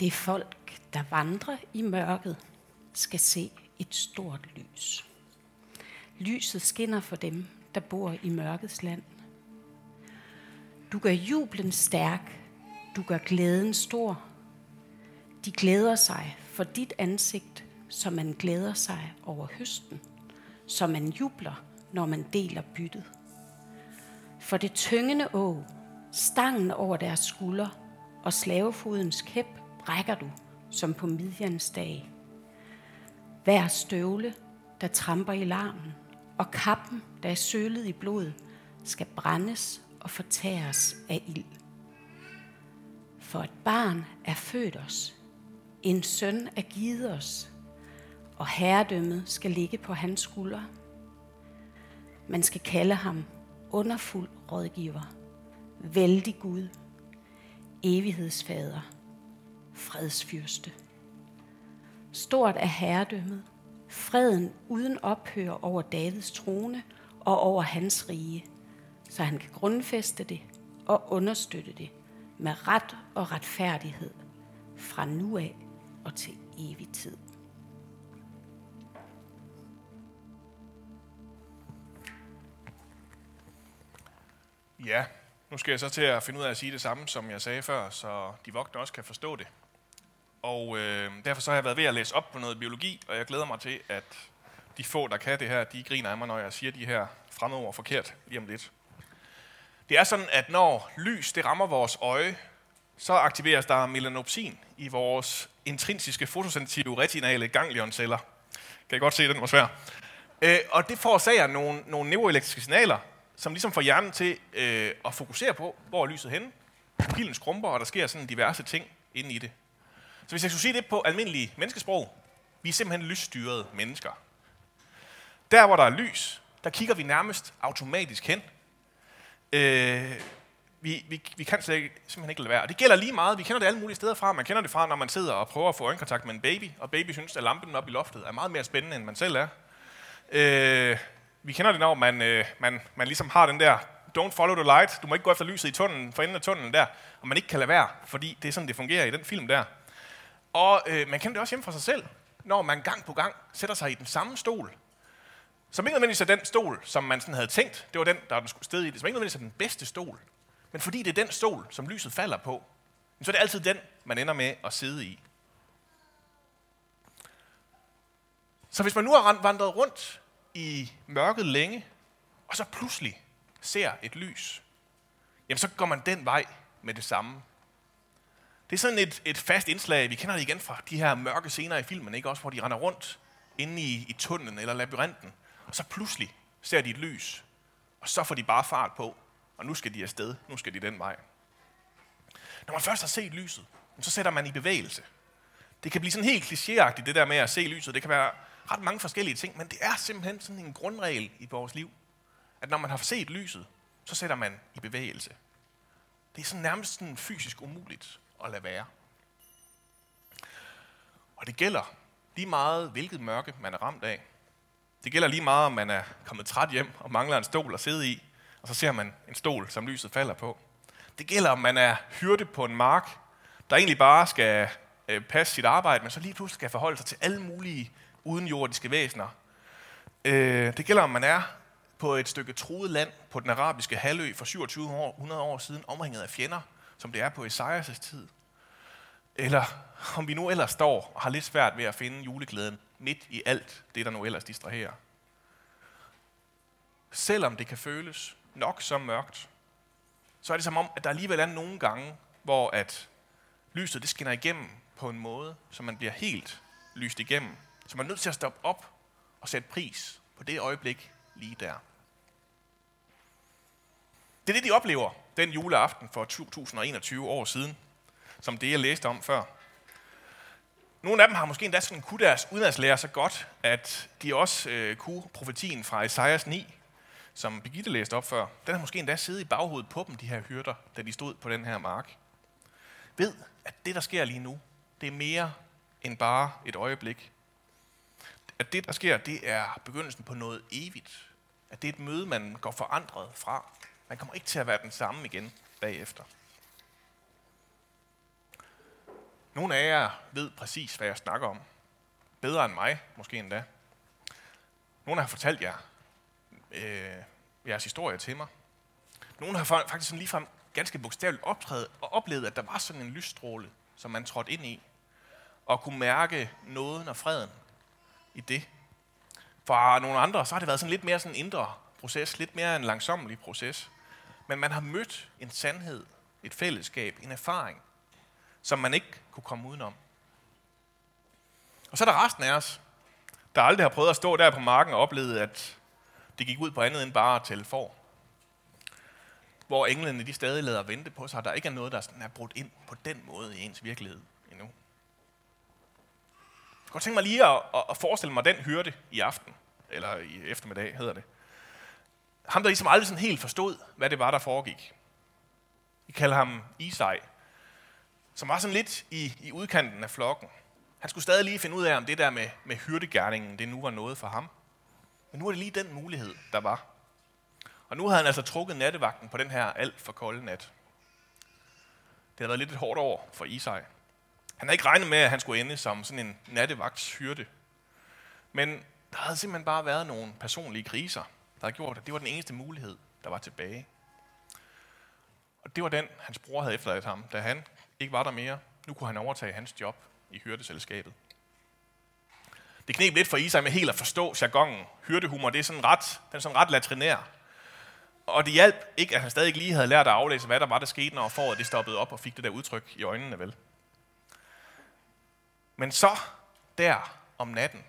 Det folk, der vandrer i mørket, skal se et stort lys. Lyset skinner for dem, der bor i mørkets land. Du gør jublen stærk, du gør glæden stor. De glæder sig for dit ansigt, som man glæder sig over høsten, som man jubler, når man deler byttet. For det tyngende å, stangen over deres skulder og slavefodens kæp brækker du, som på midjans dag. Hver støvle, der tramper i larmen, og kappen, der er sølet i blod, skal brændes og fortæres af ild. For et barn er født os, en søn er givet os, og herredømmet skal ligge på hans skuldre. Man skal kalde ham underfuld rådgiver, vældig Gud, evighedsfader, fredsfyrste. Stort er herredømmet, freden uden ophør over Davids trone og over hans rige, så han kan grundfæste det og understøtte det med ret og retfærdighed fra nu af og til evig tid. Ja, nu skal jeg så til at finde ud af at sige det samme, som jeg sagde før, så de voksne også kan forstå det. Og øh, derfor så har jeg været ved at læse op på noget biologi, og jeg glæder mig til, at de få, der kan det her, de griner af mig, når jeg siger de her fremmedord forkert lige om lidt. Det er sådan, at når lys det rammer vores øje, så aktiveres der melanopsin i vores intrinsiske fotosensitive retinale ganglionceller. Kan I godt se, at den var svær? Øh, og det forårsager nogle, nogle neuroelektriske signaler, som ligesom får hjernen til øh, at fokusere på, hvor er lyset henne. Pilen skrumper, og der sker sådan diverse ting inde i det. Så hvis jeg skulle sige det på almindelig menneskesprog, vi er simpelthen lysstyrede mennesker. Der, hvor der er lys, der kigger vi nærmest automatisk hen. Øh, vi, vi, vi kan slet ikke, simpelthen ikke lade være. Og det gælder lige meget. Vi kender det alle mulige steder fra. Man kender det fra, når man sidder og prøver at få øjenkontakt med en baby, og baby synes, at lampen oppe i loftet er meget mere spændende, end man selv er. Øh, vi kender det, når man, øh, man, man ligesom har den der, don't follow the light, du må ikke gå efter lyset i tunnelen, for enden af tunnelen der, og man ikke kan lade være, fordi det er sådan, det fungerer i den film der. Og øh, man kender det også hjemme fra sig selv, når man gang på gang sætter sig i den samme stol, som ikke nødvendigvis er den stol, som man sådan havde tænkt, det var den, der er den sted i det, som ikke nødvendigvis er den bedste stol, men fordi det er den stol, som lyset falder på, så er det altid den, man ender med at sidde i. Så hvis man nu har vandret rundt i mørket længe, og så pludselig ser et lys, jamen så går man den vej med det samme. Det er sådan et, et fast indslag, vi kender det igen fra de her mørke scener i filmen, ikke? også hvor de render rundt inde i, i tunnelen eller labyrinten, og så pludselig ser de et lys, og så får de bare fart på, og nu skal de afsted, nu skal de den vej. Når man først har set lyset, så sætter man i bevægelse. Det kan blive sådan helt klichéagtigt, det der med at se lyset. Det kan være ret mange forskellige ting, men det er simpelthen sådan en grundregel i vores liv, at når man har set lyset, så sætter man i bevægelse. Det er sådan nærmest sådan fysisk umuligt at lade være. Og det gælder lige meget, hvilket mørke man er ramt af. Det gælder lige meget, om man er kommet træt hjem og mangler en stol at sidde i, og så ser man en stol, som lyset falder på. Det gælder, om man er hyrde på en mark, der egentlig bare skal øh, passe sit arbejde, men så lige pludselig skal forholde sig til alle mulige udenjordiske væsener. Øh, det gælder, om man er på et stykke troet land på den arabiske halvø for 2700 år siden, omringet af fjender, som det er på Esajas tid. Eller om vi nu ellers står og har lidt svært ved at finde juleglæden midt i alt det, der nu ellers distraherer. Selvom det kan føles nok så mørkt, så er det som om, at der alligevel er nogle gange, hvor at lyset det skinner igennem på en måde, så man bliver helt lyst igennem. Så man er nødt til at stoppe op og sætte pris på det øjeblik lige der. Det er det, de oplever den juleaften for 2021 år siden, som det, jeg læste om før. Nogle af dem har måske endda sådan kunne deres udenlandslærer så godt, at de også øh, kunne profetien fra Esajas 9, som Birgitte læste op før. Den har måske endda siddet i baghovedet på dem, de her hyrder, da de stod på den her mark. Ved, at det, der sker lige nu, det er mere end bare et øjeblik. At det, der sker, det er begyndelsen på noget evigt. At det er et møde, man går forandret fra. Man kommer ikke til at være den samme igen bagefter. Nogle af jer ved præcis, hvad jeg snakker om. Bedre end mig, måske endda. Nogle har fortalt jer øh, jeres historie til mig. Nogle har faktisk sådan ligefrem ganske bogstaveligt optrædet og oplevet, at der var sådan en lysstråle, som man trådte ind i, og kunne mærke nåden og freden i det. For nogle andre, så har det været sådan lidt mere sådan en indre proces, lidt mere en langsommelig proces. Men man har mødt en sandhed, et fællesskab, en erfaring, som man ikke kunne komme udenom. Og så er der resten af os, der aldrig har prøvet at stå der på marken og oplevet, at det gik ud på andet end bare at tælle for. Hvor englene de stadig lader vente på sig, og der ikke er noget, der sådan er brudt ind på den måde i ens virkelighed endnu. Jeg kunne tænke mig lige at, at forestille mig den hyrde i aften, eller i eftermiddag hedder det. Ham, der ligesom aldrig sådan helt forstod, hvad det var, der foregik. Vi kalder ham Isai, som var sådan lidt i, i udkanten af flokken. Han skulle stadig lige finde ud af, om det der med, med hyrdegærningen, det nu var noget for ham. Men nu er det lige den mulighed, der var. Og nu havde han altså trukket nattevagten på den her alt for kolde nat. Det havde været lidt et hårdt år for Isai. Han havde ikke regnet med, at han skulle ende som sådan en nattevagts hyrde. Men der havde simpelthen bare været nogle personlige kriser, der havde gjort, at det var den eneste mulighed, der var tilbage. Og det var den, hans bror havde efterladt ham, da han ikke var der mere. Nu kunne han overtage hans job i hyrdeselskabet. Det knep lidt for Isak med helt at forstå jargonen. Hyrdehumor, det er sådan ret, den er sådan ret latrinær. Og det hjalp ikke, at han stadig lige havde lært at aflæse, hvad der var, der skete, når foråret det stoppede op og fik det der udtryk i øjnene, vel? Men så, der om natten,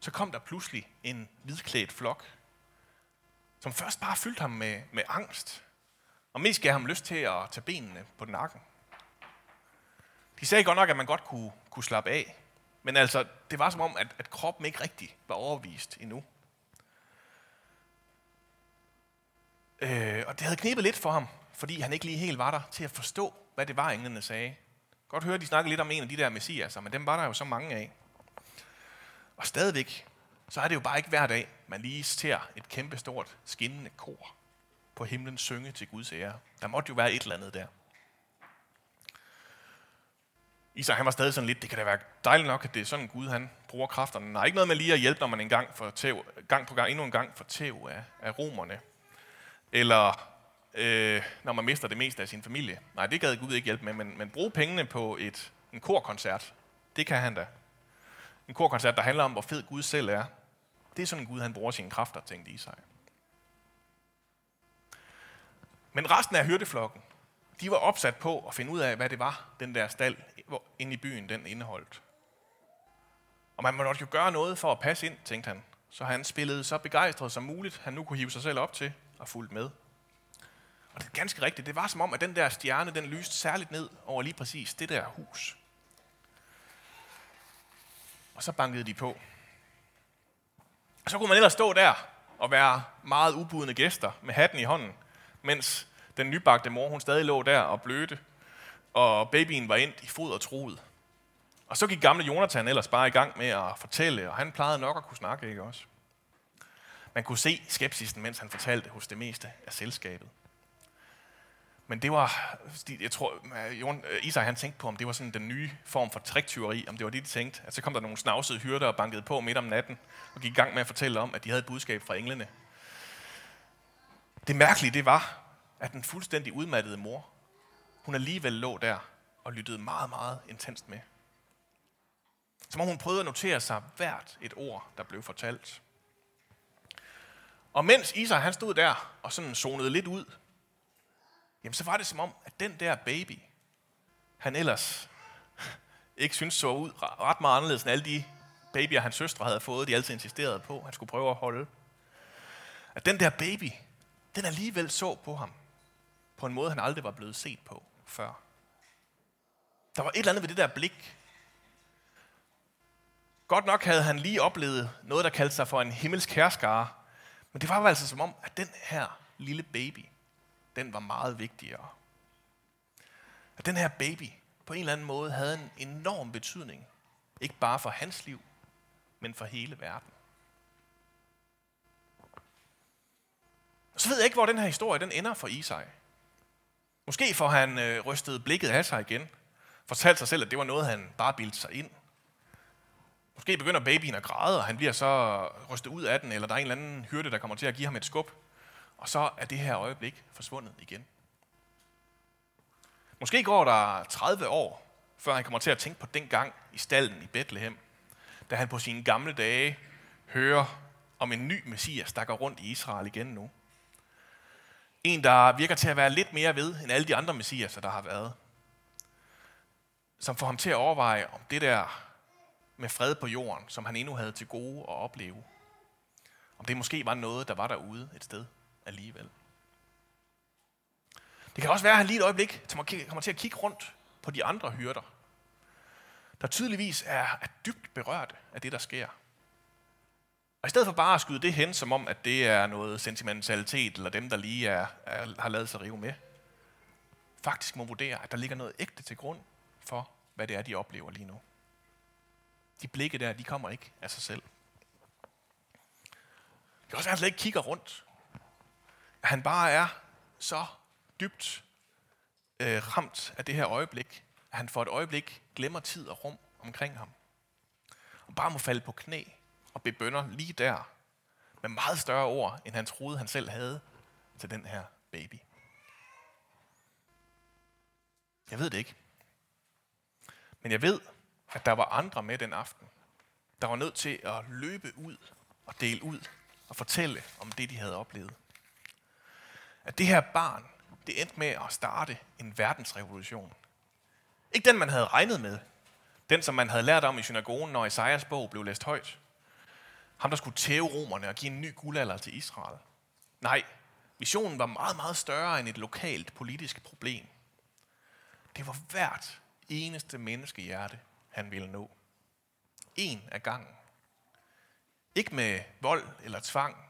så kom der pludselig en hvidklædt flok, som først bare fyldte ham med, med angst, og mest gav ham lyst til at tage benene på nakken. De sagde godt nok, at man godt kunne, kunne slappe af, men altså, det var som om, at, at kroppen ikke rigtig var overvist endnu. Øh, og det havde knibet lidt for ham, fordi han ikke lige helt var der til at forstå, hvad det var, englene sagde. Godt høre, de snakkede lidt om en af de der messiaser, men dem var der jo så mange af. Og stadigvæk, så er det jo bare ikke hver dag, man lige ser et kæmpestort skinnende kor på himlen synge til Guds ære. Der måtte jo være et eller andet der. Isak, han var stadig sådan lidt, det kan da være dejligt nok, at det er sådan Gud, han bruger kræfterne. Nej, ikke noget med lige at hjælpe, når man en gang, for tæv, gang på gang, endnu en gang får tæv af, af romerne. Eller øh, når man mister det meste af sin familie. Nej, det gad Gud ikke hjælpe med, men, men bruge pengene på et, en korkoncert, det kan han da. En korkoncert, der handler om, hvor fed Gud selv er. Det er sådan Gud, han bruger sine kræfter, tænkte Isak. Men resten af hyrdeflokken, de var opsat på at finde ud af, hvad det var, den der stald inde i byen, den indeholdt. Og man måtte jo gøre noget for at passe ind, tænkte han. Så han spillede så begejstret som muligt, han nu kunne hive sig selv op til og fulgte med. Og det er ganske rigtigt. Det var som om, at den der stjerne, den lyste særligt ned over lige præcis det der hus. Og så bankede de på. Og så kunne man ellers stå der og være meget ubudne gæster med hatten i hånden, mens den nybagte mor, hun stadig lå der og blødte, og babyen var ind i fod og troet. Og så gik gamle Jonathan ellers bare i gang med at fortælle, og han plejede nok at kunne snakke, ikke også? Man kunne se skepsisen, mens han fortalte hos det meste af selskabet. Men det var, jeg tror, øh, øh, Isai han tænkte på, om det var sådan den nye form for triktyveri, om det var det, de tænkte. At så kom der nogle snavsede hyrder og bankede på midt om natten, og gik i gang med at fortælle om, at de havde et budskab fra englene. Det mærkelige, det var, at den fuldstændig udmattede mor, hun alligevel lå der og lyttede meget, meget intenst med. Som om hun prøvede at notere sig hvert et ord, der blev fortalt. Og mens Isa han stod der og sådan zonede lidt ud, jamen så var det som om, at den der baby, han ellers ikke synes så ud ret meget anderledes end alle de babyer, hans søstre havde fået, de altid insisterede på, han skulle prøve at holde. At den der baby, den alligevel så på ham på en måde, han aldrig var blevet set på før. Der var et eller andet ved det der blik. Godt nok havde han lige oplevet noget, der kaldte sig for en himmelsk herskare, men det var altså som om, at den her lille baby, den var meget vigtigere. At den her baby på en eller anden måde havde en enorm betydning. Ikke bare for hans liv, men for hele verden. Og så ved jeg ikke, hvor den her historie den ender for Isai. Måske får han øh, rystet blikket af sig igen, fortalt sig selv, at det var noget, han bare bildte sig ind. Måske begynder babyen at græde, og han bliver så rystet ud af den, eller der er en eller anden hyrde, der kommer til at give ham et skub. Og så er det her øjeblik forsvundet igen. Måske går der 30 år, før han kommer til at tænke på den gang i stallen i Bethlehem, da han på sine gamle dage hører om en ny messias, der går rundt i Israel igen nu. En, der virker til at være lidt mere ved end alle de andre messiaser, der har været. Som får ham til at overveje, om det der med fred på jorden, som han endnu havde til gode at opleve, om det måske var noget, der var derude et sted alligevel. Det kan også være, at han lige et øjeblik kommer til at kigge rundt på de andre hyrder, der tydeligvis er, er dybt berørt af det, der sker. Og i stedet for bare at skyde det hen, som om, at det er noget sentimentalitet, eller dem, der lige er, er, har lavet sig rive med, faktisk må vurdere, at der ligger noget ægte til grund for, hvad det er, de oplever lige nu. De blikke der, de kommer ikke af sig selv. Det kan også være, at han slet ikke kigger rundt. At han bare er så dybt øh, ramt af det her øjeblik, at han for et øjeblik glemmer tid og rum omkring ham. Og bare må falde på knæ og bebønder lige der, med meget større ord, end han troede, han selv havde til den her baby. Jeg ved det ikke. Men jeg ved, at der var andre med den aften, der var nødt til at løbe ud og dele ud og fortælle om det, de havde oplevet. At det her barn, det endte med at starte en verdensrevolution. Ikke den, man havde regnet med. Den, som man havde lært om i synagogen, når Esajas bog blev læst højt. Ham, der skulle tæve romerne og give en ny guldalder til Israel. Nej, visionen var meget, meget større end et lokalt politisk problem. Det var hvert eneste menneskehjerte, han ville nå. En af gangen. Ikke med vold eller tvang,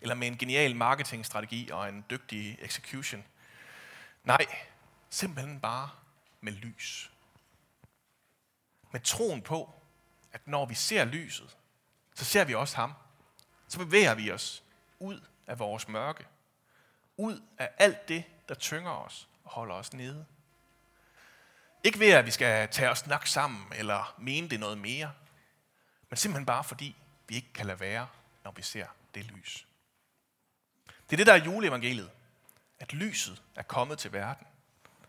eller med en genial marketingstrategi og en dygtig execution. Nej, simpelthen bare med lys. Med troen på, at når vi ser lyset, så ser vi også ham. Så bevæger vi os ud af vores mørke. Ud af alt det, der tynger os og holder os nede. Ikke ved, at vi skal tage os snak sammen eller mene det noget mere, men simpelthen bare fordi vi ikke kan lade være, når vi ser det lys. Det er det, der er juleevangeliet. At lyset er kommet til verden.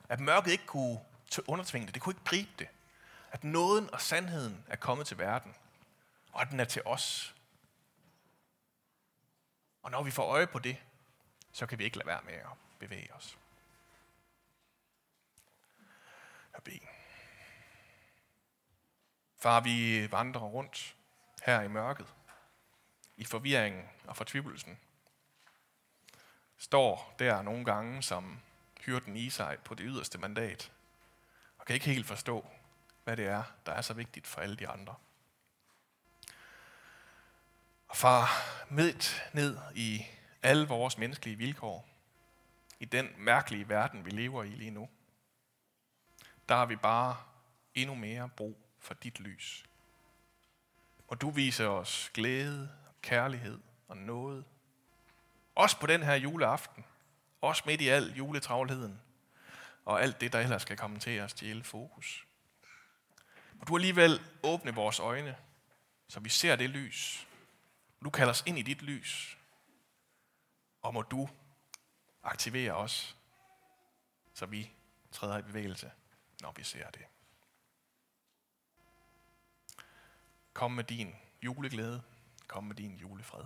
At mørket ikke kunne undertvinge det. Det kunne ikke gribe det. At nåden og sandheden er kommet til verden. Og at den er til os. Og når vi får øje på det, så kan vi ikke lade være med at bevæge os. Jeg beder. Far, vi vandrer rundt her i mørket, i forvirringen og fortvivlelsen. Står der nogle gange som hyrden i sig på det yderste mandat, og kan ikke helt forstå, hvad det er, der er så vigtigt for alle de andre. Og far, midt ned i alle vores menneskelige vilkår, i den mærkelige verden, vi lever i lige nu, der har vi bare endnu mere brug for dit lys. Og du viser os glæde, kærlighed og noget. Også på den her juleaften. Også midt i al juletravlheden. Og alt det, der ellers skal komme til at stjæle fokus. Må du alligevel åbne vores øjne, så vi ser det lys. Du kalder os ind i dit lys. Og må du aktivere os, så vi træder i bevægelse, når vi ser det. Kom med din juleglæde. Kom med din julefred.